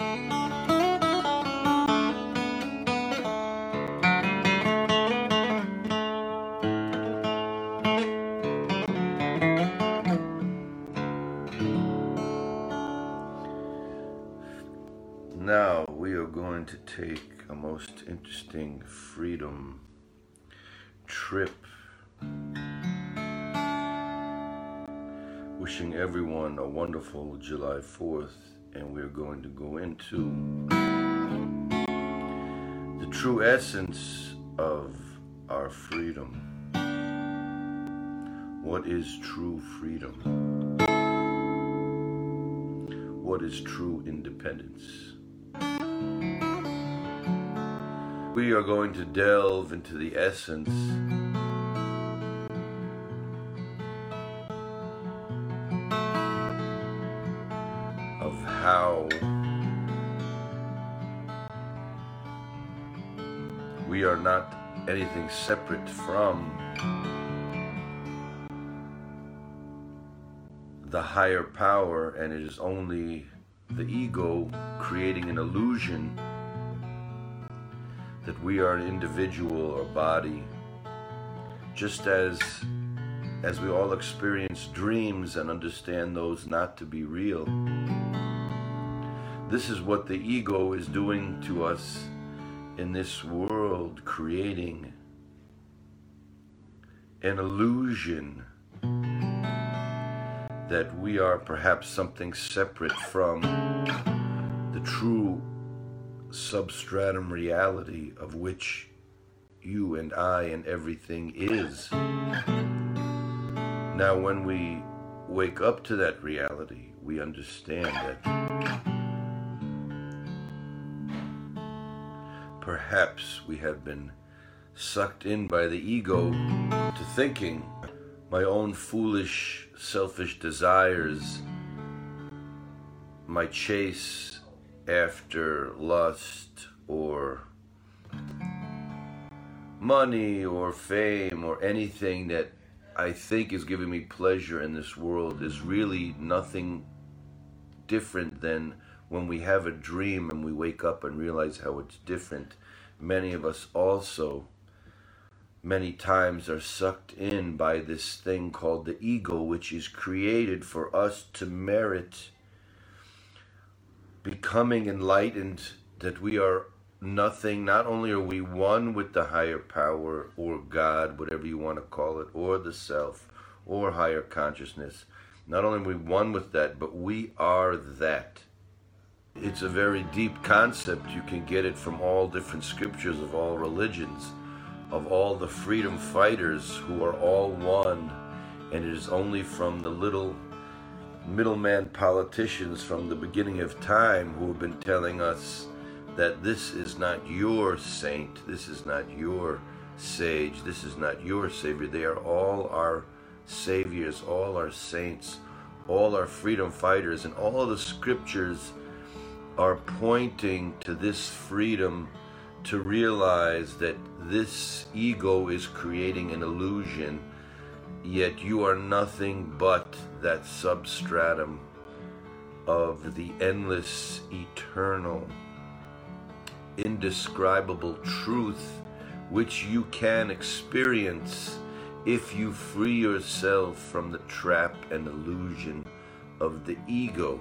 Now we are going to take a most interesting freedom trip. Wishing everyone a wonderful July 4th, and we're going to go into the true essence of our freedom. What is true freedom? What is true independence? We are going to delve into the essence anything separate from the higher power, and it is only the ego creating an illusion that we are an individual or body, just as as we all experience dreams and understand those not to be real. This is what the ego is doing to us in this world, creating an illusion that we are perhaps something separate from the true substratum reality of which you and I and everything is. Now, when we wake up to that reality, we understand that perhaps we have been sucked in by the ego to thinking my own foolish, selfish desires, my chase after lust or money or fame or anything that I think is giving me pleasure in this world is really nothing different than when we have a dream and we wake up and realize how it's different. Many of us also, many times, are sucked in by this thing called the ego, which is created for us to merit becoming enlightened that we are nothing. Not only are we one with the higher power or God, whatever you want to call it, or the self or higher consciousness, not only are we one with that, but we are that. It's a very deep concept. You can get it from all different scriptures of all religions, of all the freedom fighters who are all one. And it is only from the little middleman politicians from the beginning of time who have been telling us that this is not your saint, this is not your sage, this is not your savior. They are all our saviors, all our saints, all our freedom fighters, and all the scriptures are pointing to this freedom to realize that this ego is creating an illusion, yet you are nothing but that substratum of the endless, eternal, indescribable truth which you can experience if you free yourself from the trap and illusion of the ego.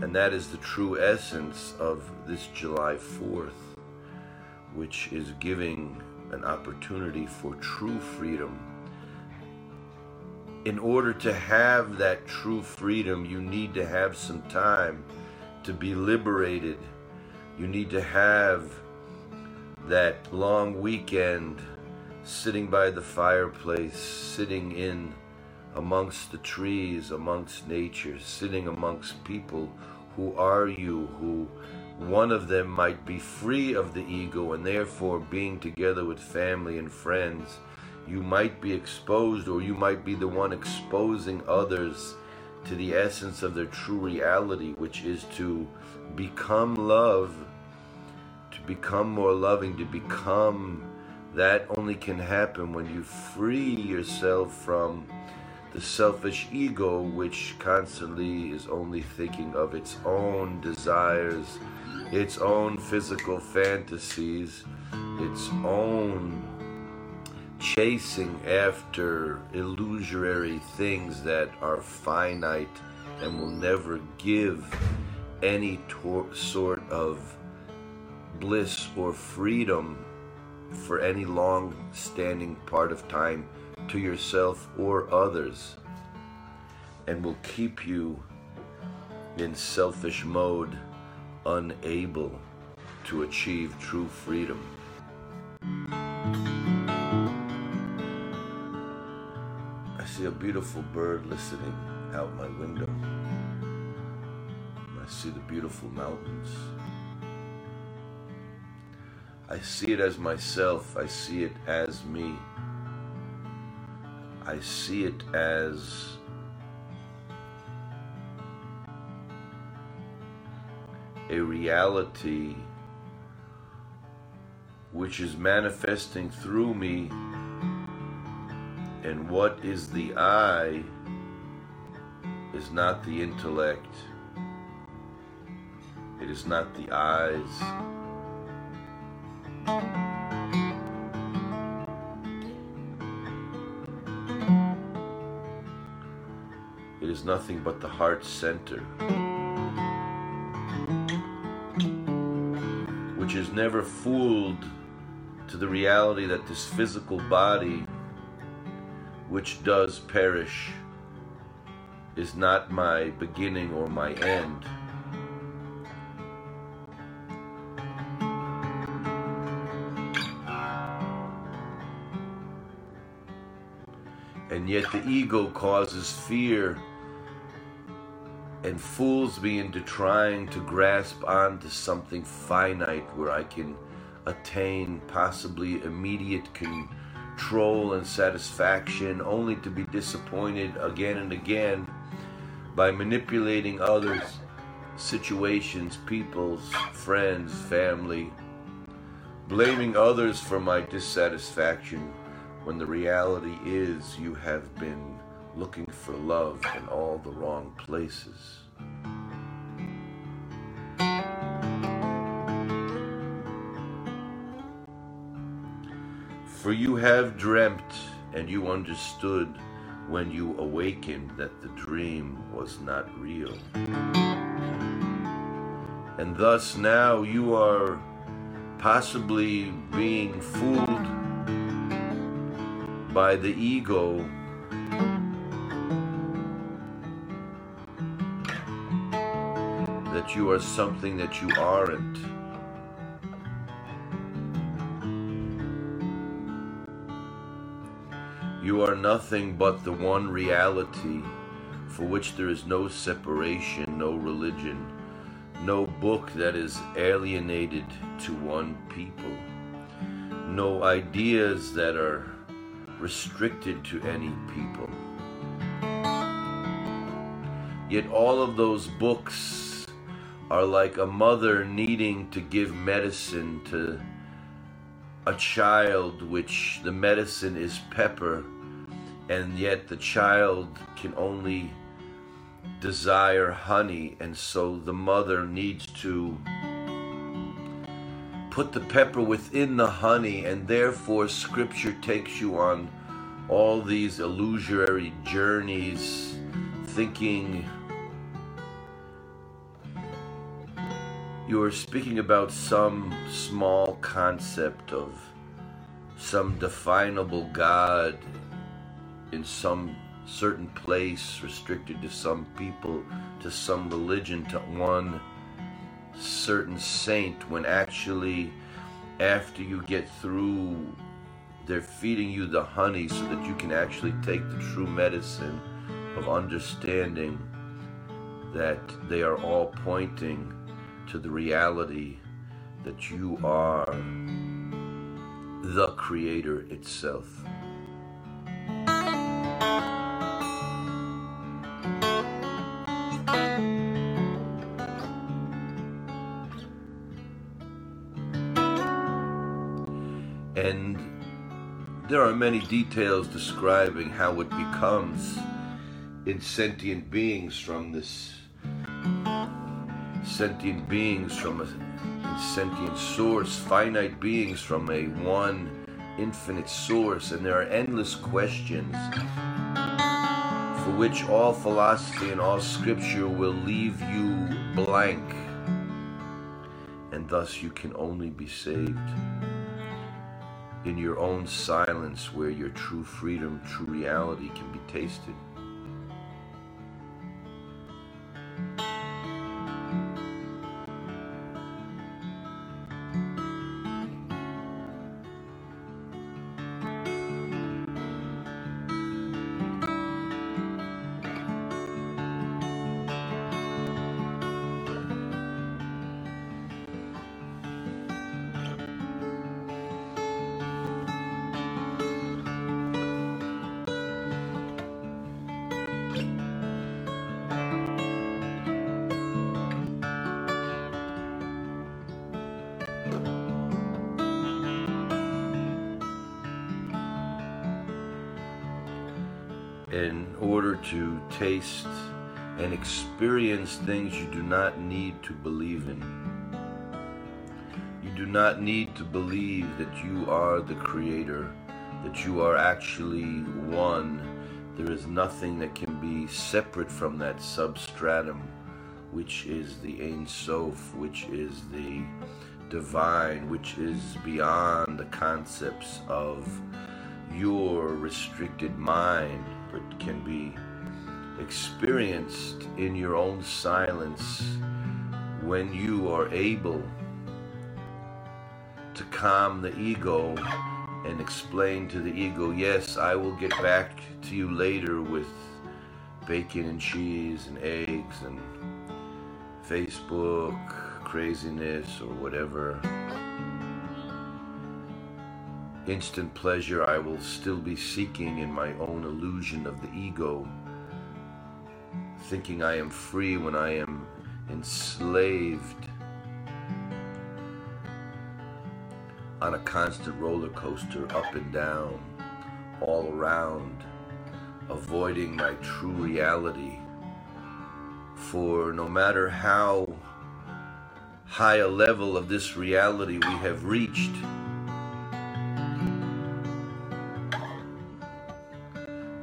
And that is the true essence of this July 4th, which is giving an opportunity for true freedom. In order to have that true freedom, you need to have some time to be liberated. You need to have that long weekend sitting by the fireplace, sitting in amongst the trees, amongst nature, sitting amongst people who are you, who one of them might be free of the ego and therefore being together with family and friends. You might be exposed, or you might be the one exposing others to the essence of their true reality, which is to become love, to become more loving, to become that only can happen when you free yourself from the selfish ego, which constantly is only thinking of its own desires, its own physical fantasies, its own chasing after illusory things that are finite and will never give any tor- sort of bliss or freedom for any long standing part of time to yourself or others and will keep you in selfish mode, unable to achieve true freedom. I see a beautiful bird listening out my window. I see the beautiful mountains. I see it as myself. I see it as me. I see it as a reality which is manifesting through me. And what is the I is not the intellect, it is not the eyes. Is nothing but the heart center, which is never fooled to the reality that this physical body, which does perish, is not my beginning or my end. And yet the ego causes fear and fools me into trying to grasp onto something finite where I can attain possibly immediate control and satisfaction, only to be disappointed again and again by manipulating others, situations, people's, friends, family, blaming others for my dissatisfaction when the reality is you have been looking for love in all the wrong places. For you have dreamt and you understood when you awakened that the dream was not real. And thus now you are possibly being fooled by the ego that you are something that you aren't. You are nothing but the one reality for which there is no separation, no religion, no book that is alienated to one people, no ideas that are restricted to any people. Yet all of those books are like a mother needing to give medicine to a child, which the medicine is pepper, and yet the child can only desire honey, and so the mother needs to put the pepper within the honey, and therefore Scripture takes you on all these illusory journeys, thinking you are speaking about some small concept of some definable God in some certain place, restricted to some people, to some religion, to one certain saint, when actually, after you get through, they're feeding you the honey so that you can actually take the true medicine of understanding that they are all pointing to the reality that you are the Creator itself. And there are many details describing how it becomes in sentient beings from this sentient beings from a sentient source, finite beings from a one infinite source, and there are endless questions for which all philosophy and all scripture will leave you blank, and thus you can only be saved in your own silence where your true freedom, true reality can be tasted. In order to taste and experience things you do not need to believe in. You do not need to believe that you are the creator, that you are actually one. There is nothing that can be separate from that substratum, which is the Ein Sof, which is the divine, which is beyond the concepts of your restricted mind but can be experienced in your own silence when you are able to calm the ego and explain to the ego, yes, I will get back to you later with bacon and cheese and eggs and Facebook craziness or whatever instant pleasure I will still be seeking in my own illusion of the ego, thinking I am free when I am enslaved on a constant roller coaster up and down, all around, avoiding my true reality. For no matter how high a level of this reality we have reached,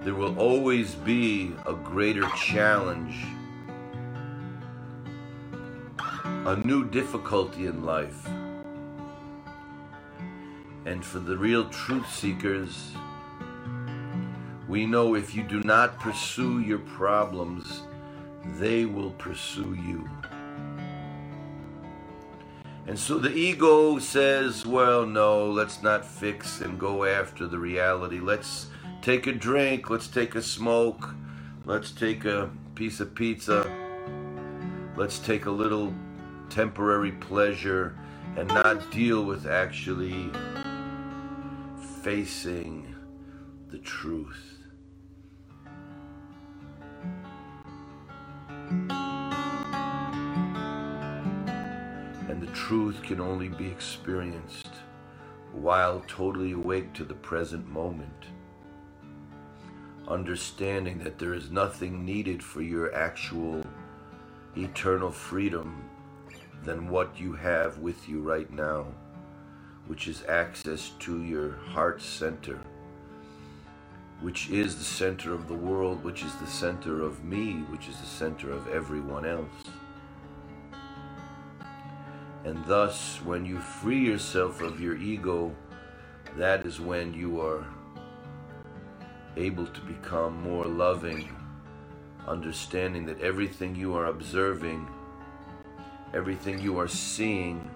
there will always be a greater challenge, a new difficulty in life. And for the real truth seekers, we know if you do not pursue your problems, they will pursue you. And so the ego says, well, no, let's not fix and go after the reality. Let's take a drink, let's take a smoke, let's take a piece of pizza, let's take a little temporary pleasure and not deal with actually facing the truth. And the truth can only be experienced while totally awake to the present moment understanding that there is nothing needed for your actual eternal freedom than what you have with you right now, which is access to your heart center, which is the center of the world, which is the center of me, which is the center of everyone else. And thus, when you free yourself of your ego, that is when you are able to become more loving, understanding that everything you are observing, everything you are seeing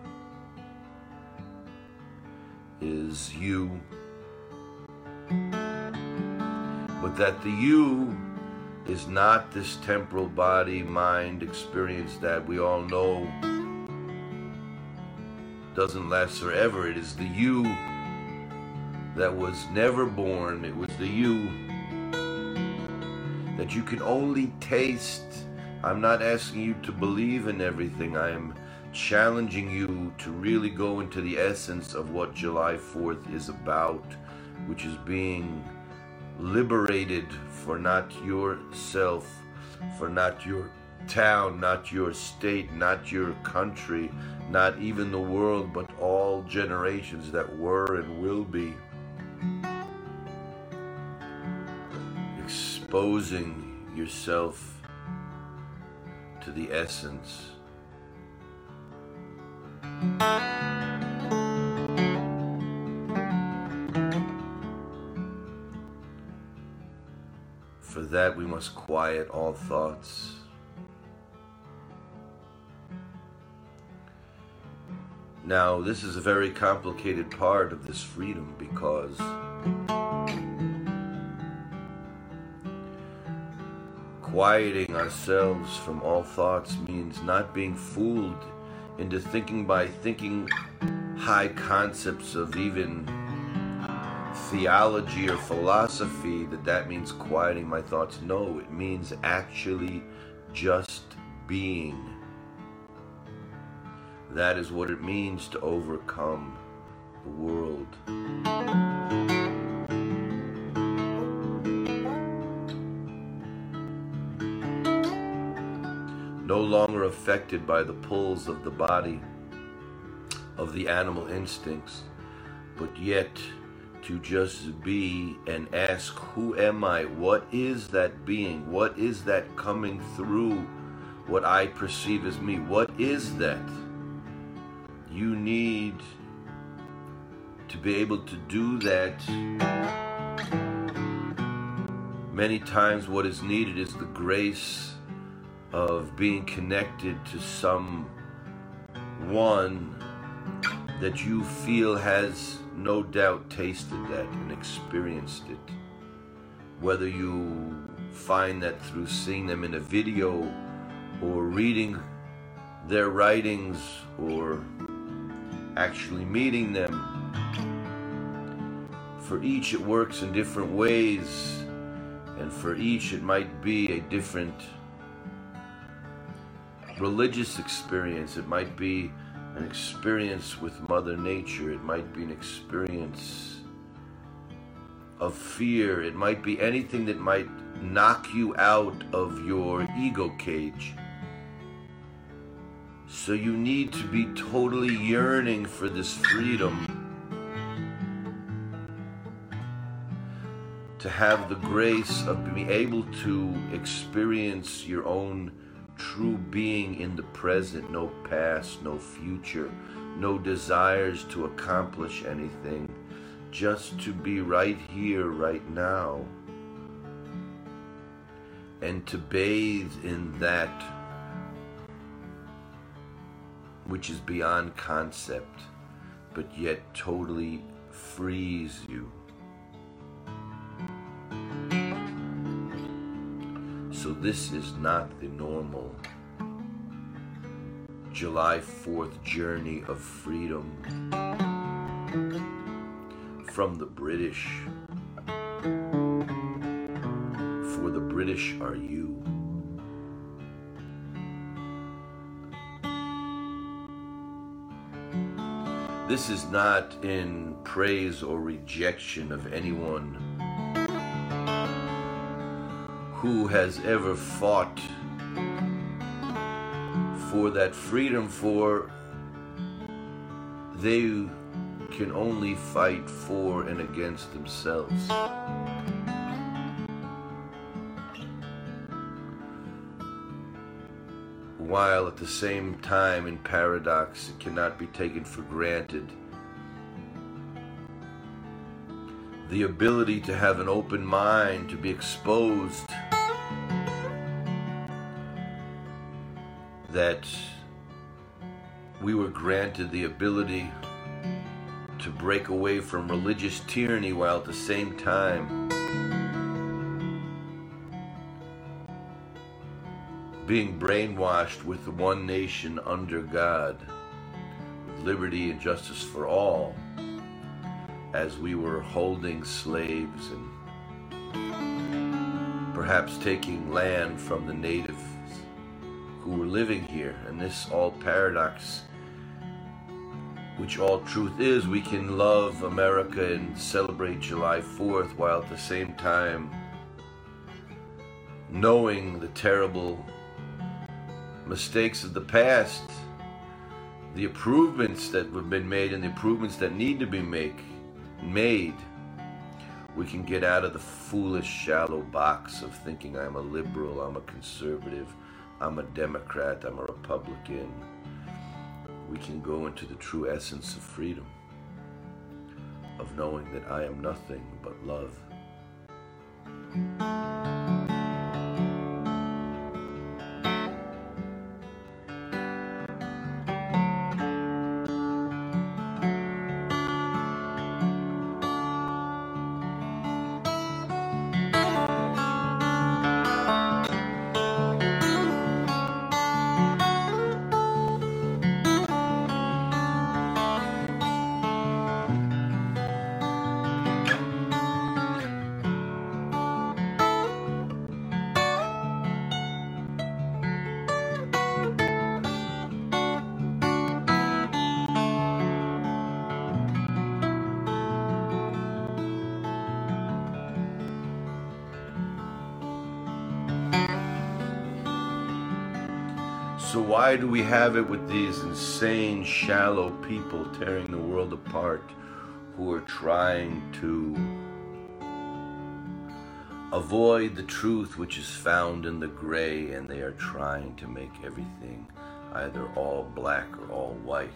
is you, but that the you is not this temporal body mind experience that we all know doesn't last forever. It is the you that was never born. It was the you that you can only taste. I'm not asking you to believe in everything. I am challenging you to really go into the essence of what July 4th is about, which is being liberated for not yourself, for not your town, not your state, not your country, not even the world, but all generations that were and will be. Exposing yourself to the essence. For that, we must quiet all thoughts. Now, this is a very complicated part of this freedom because quieting ourselves from all thoughts means not being fooled into thinking by thinking high concepts of even theology or philosophy that that means quieting my thoughts. No, it means actually just being. That is what it means to overcome the world. Longer affected by the pulls of the body, of the animal instincts, but yet to just be and ask, Who am I? What is that being? What is that coming through what I perceive as me? What is that? You need to be able to do that. Many times, what is needed is the grace of being connected to some one that you feel has no doubt tasted that and experienced it. Whether you find that through seeing them in a video or reading their writings or actually meeting them. For each, it works in different ways, and for each, it might be a different religious experience. It might be an experience with Mother Nature. It might be an experience of fear. It might be anything that might knock you out of your ego cage. So you need to be totally yearning for this freedom. To have the grace of being able to experience your own true being in the present, no past, no future, no desires to accomplish anything, just to be right here, right now, and to bathe in that which is beyond concept, but yet totally frees you. So this is not the normal July 4th journey of freedom from the British. For the British are you. This is not in praise or rejection of anyone who has ever fought for that freedom for they can only fight for and against themselves. While at the same time, in paradox, it cannot be taken for granted the ability to have an open mind, to be exposed that we were granted the ability to break away from religious tyranny while at the same time being brainwashed with the one nation under God, with liberty and justice for all, as we were holding slaves and perhaps taking land from the natives who were living here. And this all paradox which all truth is, we can love America and celebrate July 4th while at the same time knowing the terrible mistakes of the past, the improvements that have been made, and the improvements that need to be make, made. We can get out of the foolish, shallow box of thinking I'm a liberal, I'm a conservative, I'm a Democrat, I'm a Republican we can go into the true essence of freedom, of knowing that I am nothing but love. So why do we have it with these insane, shallow people tearing the world apart who are trying to avoid the truth which is found in the gray and they are trying to make everything either all black or all white?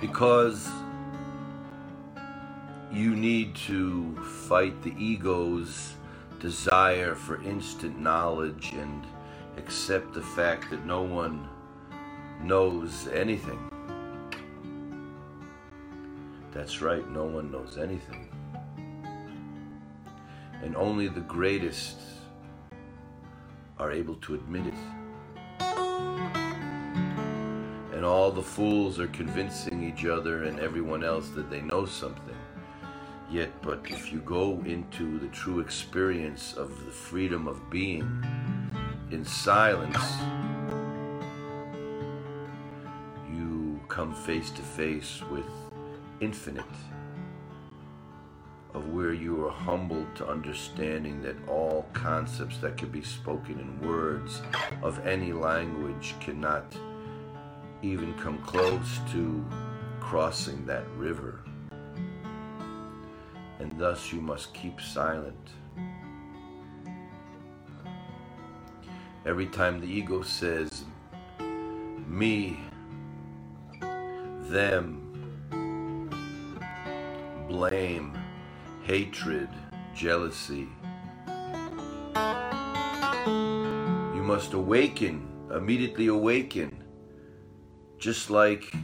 Because you need to fight the egos desire for instant knowledge and accept the fact that no one knows anything. That's right, no one knows anything. And only the greatest are able to admit it. And all the fools are convincing each other and everyone else that they know something. Yet, but if you go into the true experience of the freedom of being in silence, you come face to face with infinite, of where you are humbled to understanding that all concepts that can be spoken in words of any language cannot even come close to crossing that river thus you must keep silent. Every time the ego says, me, them, blame, hatred, jealousy, you must awaken, immediately awaken, just like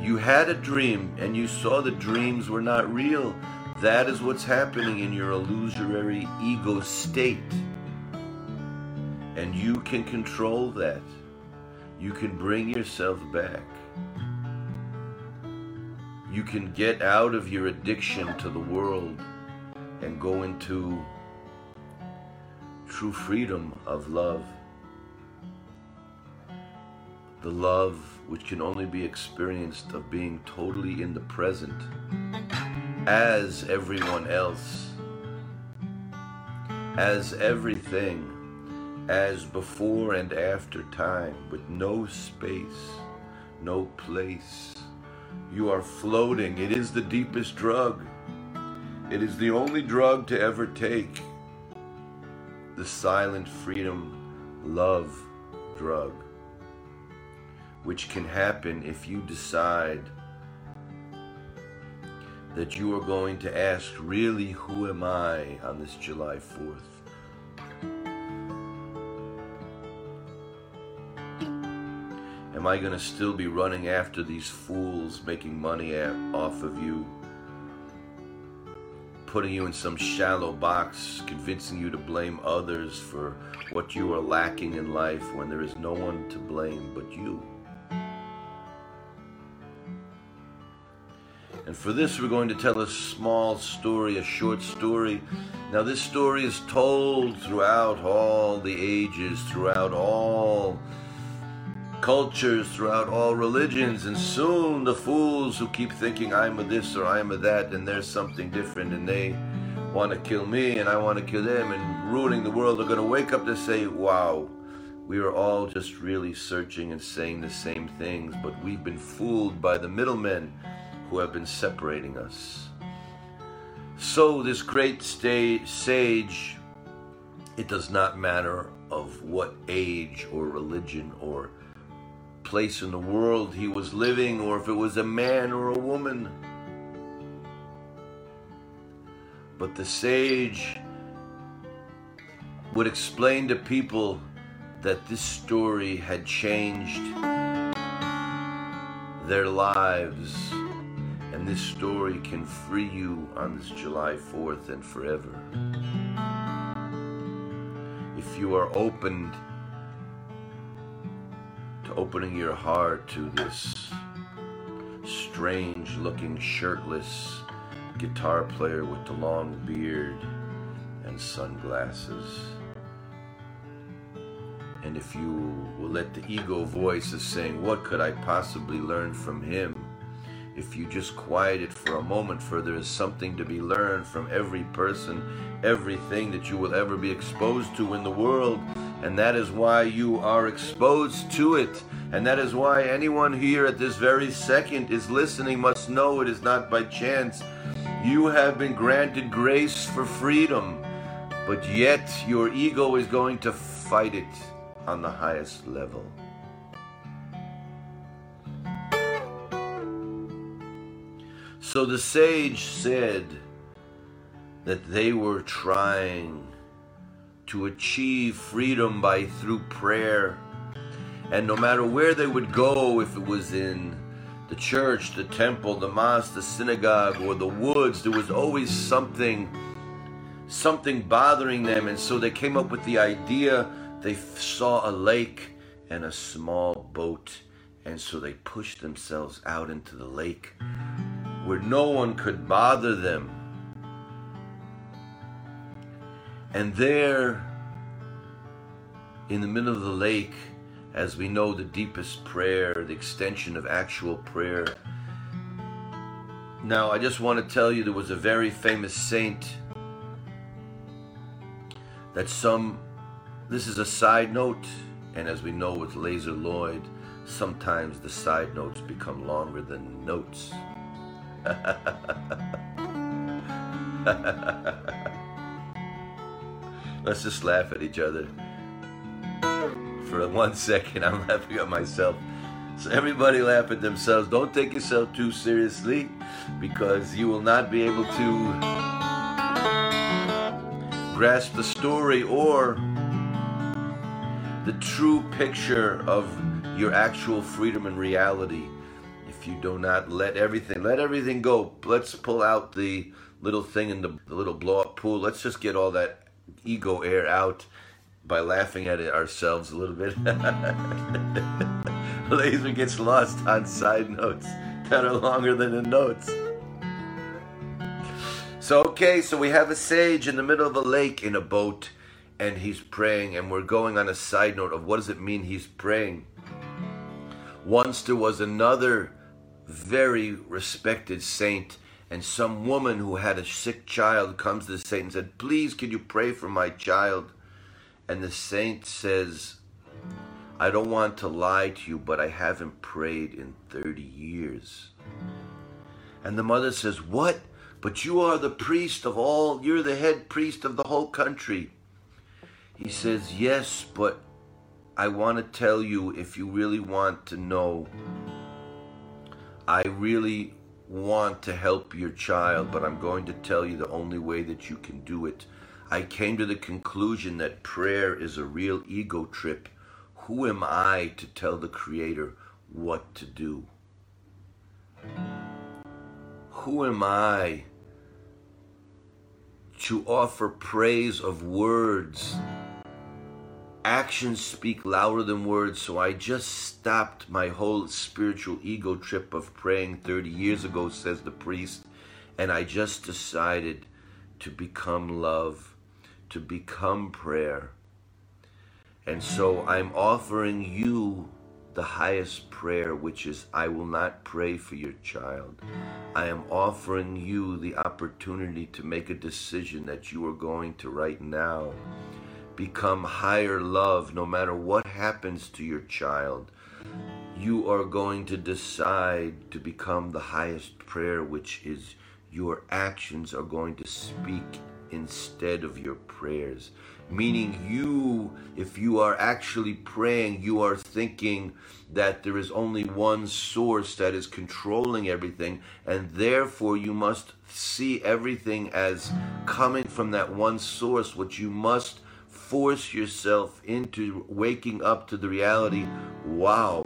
you had a dream and you saw the dreams were not real that is what's happening in your illusory ego state. And you can control that. You can bring yourself back. You can get out of your addiction to the world and go into true freedom of love. The love which can only be experienced of being totally in the present as everyone else, as everything, as before and after time, with no space, no place. You are floating. It is the deepest drug. It is the only drug to ever take. The silent freedom love drug, which can happen if you decide that you are going to ask, really, who am I on this July 4th? Am I going to still be running after these fools making money off of you? Putting you in some shallow box, convincing you to blame others for what you are lacking in life when there is no one to blame but you? And for this, we're going to tell a small story, a short story. Now, this story is told throughout all the ages, throughout all cultures, throughout all religions, and soon the fools who keep thinking I'm a this or I'm a that and there's something different and they want to kill me and I want to kill them and ruining the world are going to wake up to say, wow, we are all just really searching and saying the same things, but we've been fooled by the middlemen who have been separating us. So, this great sage, it does not matter of what age or religion or place in the world he was living, or if it was a man or a woman. But the sage would explain to people that this story had changed their lives, this story can free you on this July 4th and forever. If you are opened to opening your heart to this strange looking shirtless guitar player with the long beard and sunglasses. And if you will let the ego voice of saying, What could I possibly learn from him? If you just quiet it for a moment, for there is something to be learned from every person, everything that you will ever be exposed to in the world and that is why you are exposed to it. And that is why anyone here at this very second is listening must know it is not by chance. You have been granted grace for freedom, but yet your ego is going to fight it on the highest level. So the sage said that they were trying to achieve freedom by through prayer. And no matter where they would go, if it was in the church, the temple, the mosque, the synagogue, or the woods, there was always something something bothering them. And so they came up with the idea. They saw a lake and a small boat and so they pushed themselves out into the lake where no one could bother them And there, in the middle of the lake, as we know, the deepest prayer, the extension of actual prayer. Now, I just want to tell you there was a very famous saint that some, this is a side note, and as we know with Lazer Lloyd, sometimes the side notes become longer than notes. Let's just laugh at each other. For one second, I'm laughing at myself. So everybody laugh at themselves. Don't take yourself too seriously because you will not be able to grasp the story or the true picture of your actual freedom and reality you do not let everything let everything go let's pull out the little thing in the, the little blow up pool let's just get all that ego air out by laughing at it ourselves a little bit. Lazer gets lost on side notes that are longer than the notes. So, okay, so we have a sage in the middle of a lake in a boat, and he's praying, and we're going on a side note of what does it mean he's praying. Once there was another very respected saint and some woman who had a sick child comes to the saint and said, Please, can you pray for my child? And the saint says, I don't want to lie to you, but I haven't prayed in 30 years. And the mother says, What? But you are the priest of all, you're the head priest of the whole country. He says, Yes, but I want to tell you if you really want to know, I really want to help your child, but I'm going to tell you the only way that you can do it. I came to the conclusion that prayer is a real ego trip. Who am I to tell the Creator what to do? Who am I to offer praise of words actions speak louder than words, so I just stopped my whole spiritual ego trip of praying 30 years ago, says the priest, and I just decided to become love, to become prayer. And so I'm offering you the highest prayer, which is, I will not pray for your child. I am offering you the opportunity to make a decision that you are going to right now become higher love no matter what happens to your child. You are going to decide to become the highest prayer, which is your actions are going to speak instead of your prayers. Meaning, you, if you are actually praying, you are thinking that there is only one source that is controlling everything, and therefore you must see everything as coming from that one source, which you must force yourself into waking up to the reality wow,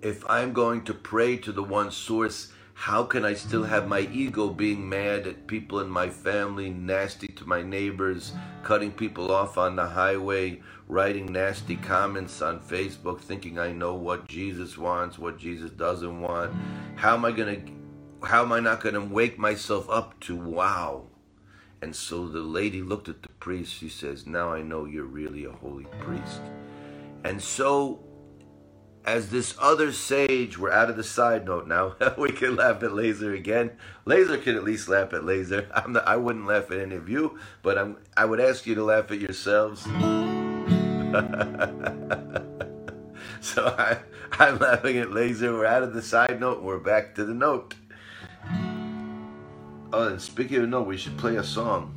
if I'm going to pray to the one source, how can I still have my ego being mad at people in my family, nasty to my neighbors, cutting people off on the highway, writing nasty comments on Facebook, thinking I know what Jesus wants, what Jesus doesn't want? How am I going to, how am I not going to wake myself up to wow? And so the lady looked at the priest. She says, Now I know you're really a holy priest. And so as this other sage, we're out of the side note now. we can laugh at Lazer again. Lazer can at least laugh at Lazer. I'm not, I wouldn't laugh at any of you, but I'm, I would ask you to laugh at yourselves. so I, I'm laughing at Lazer. We're out of the side note. We're back to the note. Oh, and speaking of note, we should play a song.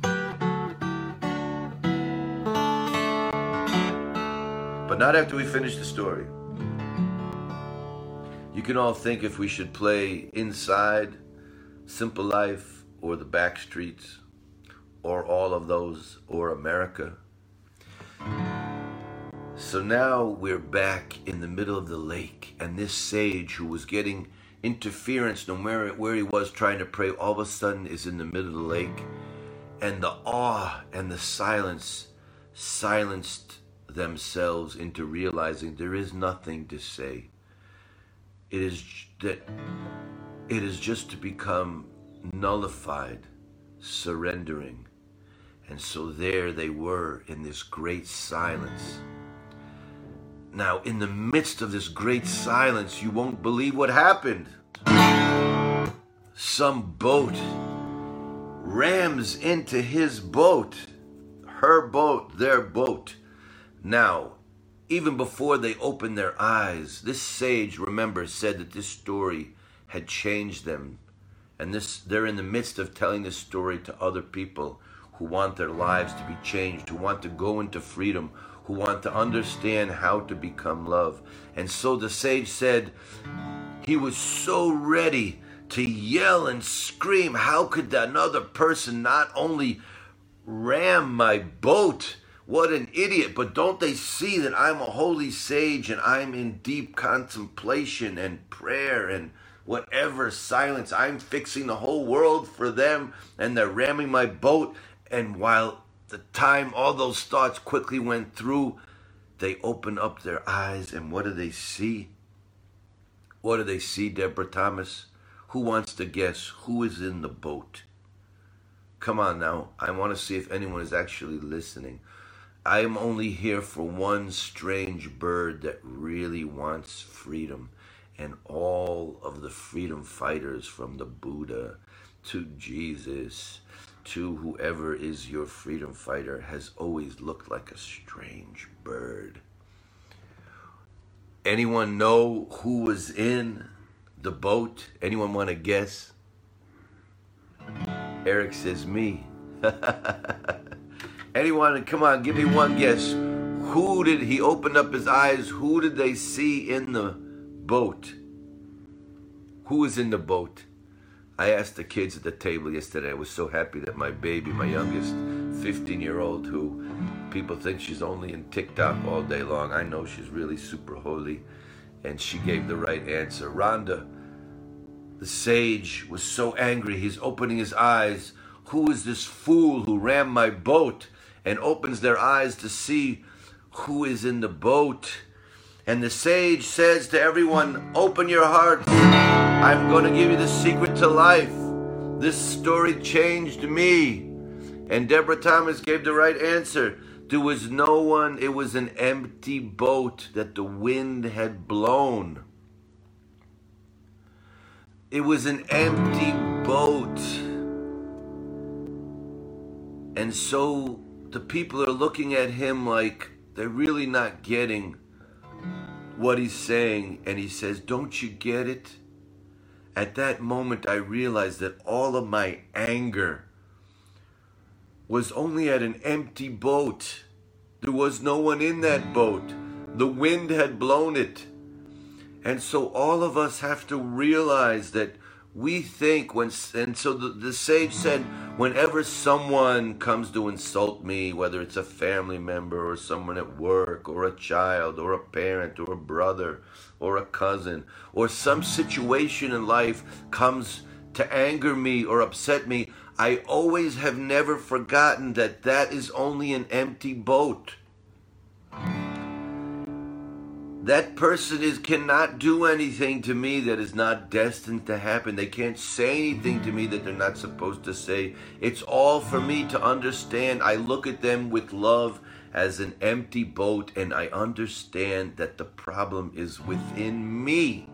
But not after we finish the story. You can all think if we should play Inside, Simple Life, or The Back Streets, or all of those, or America. So now we're back in the middle of the lake, and this sage who was getting interference no matter where he was trying to pray, all of a sudden is in the middle of the lake, and the awe and the silence silenced themselves into realizing there is nothing to say. It is that it is just to become nullified, surrendering. And so there they were in this great silence. Now, in the midst of this great silence, you won't believe what happened. Some boat rams into his boat, her boat, their boat. Now, even before they opened their eyes, this sage, remember, said that this story had changed them. And this they're in the midst of telling this story to other people who want their lives to be changed, who want to go into freedom, who want to understand how to become love. And so the sage said he was so ready to yell and scream, How could another person not only ram my boat? What an idiot. But don't they see that I'm a holy sage and I'm in deep contemplation and prayer and whatever silence? I'm fixing the whole world for them and they're ramming my boat. And while the time all those thoughts quickly went through, they open up their eyes and what do they see? What do they see, Deborah Thomas? Who wants to guess who is in the boat? Come on now. I want to see if anyone is actually listening. I am only here for one strange bird that really wants freedom. And all of the freedom fighters from the Buddha to Jesus to whoever is your freedom fighter has always looked like a strange bird. Anyone know who was in the boat? Anyone want to guess? Eric says me. Anyone, come on, give me one guess. Who did he opened up his eyes? Who did they see in the boat? Who was in the boat? I asked the kids at the table yesterday. I was so happy that my baby, my youngest 15 year old, who people think she's only in TikTok all day long, I know she's really super holy, and she gave the right answer. Rhonda, the sage, was so angry. He's opening his eyes. Who is this fool who ran my boat? And opens their eyes to see who is in the boat. And the sage says to everyone, Open your hearts. I'm going to give you the secret to life. This story changed me. And Deborah Thomas gave the right answer. There was no one, it was an empty boat that the wind had blown. It was an empty boat. And so the people are looking at him like they're really not getting what he's saying. And he says, Don't you get it? At that moment, I realized that all of my anger was only at an empty boat. There was no one in that boat. The wind had blown it. And so all of us have to realize that we think when, and so the, the sage said, whenever someone comes to insult me, whether it's a family member or someone at work or a child or a parent or a brother or a cousin or some situation in life comes to anger me or upset me, I always have never forgotten that that is only an empty boat. That person is cannot do anything to me that is not destined to happen. They can't say anything to me that they're not supposed to say. It's all for me to understand. I look at them with love as an empty boat and I understand that the problem is within me.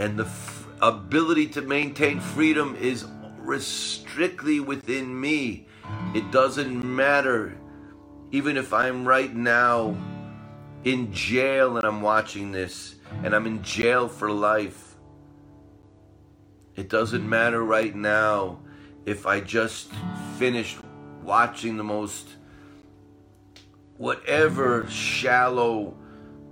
And the f- ability to maintain freedom is strictly within me. It doesn't matter even if I'm right now in jail and I'm watching this and I'm in jail for life. It doesn't matter right now if I just finished watching the most whatever shallow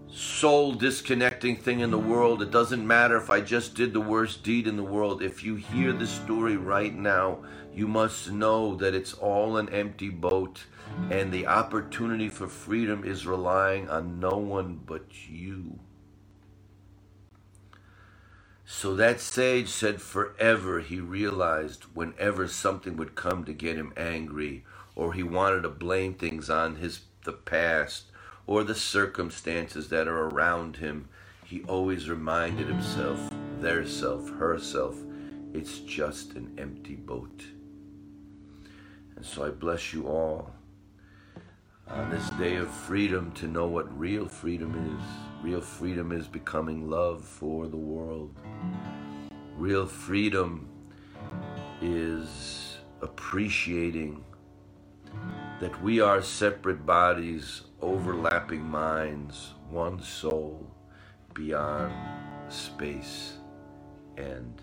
soul disconnecting thing in the world. It doesn't matter if I just did the worst deed in the world. If you hear the story right now, you must know that it's all an empty boat and the opportunity for freedom is relying on no one but you. So that sage said forever he realized whenever something would come to get him angry or he wanted to blame things on his the past or the circumstances that are around him, he always reminded himself, their self, herself, it's just an empty boat. And so I bless you all on this day of freedom to know what real freedom is. Real freedom is becoming love for the world. Real freedom is appreciating that we are separate bodies, overlapping minds, one soul beyond space and.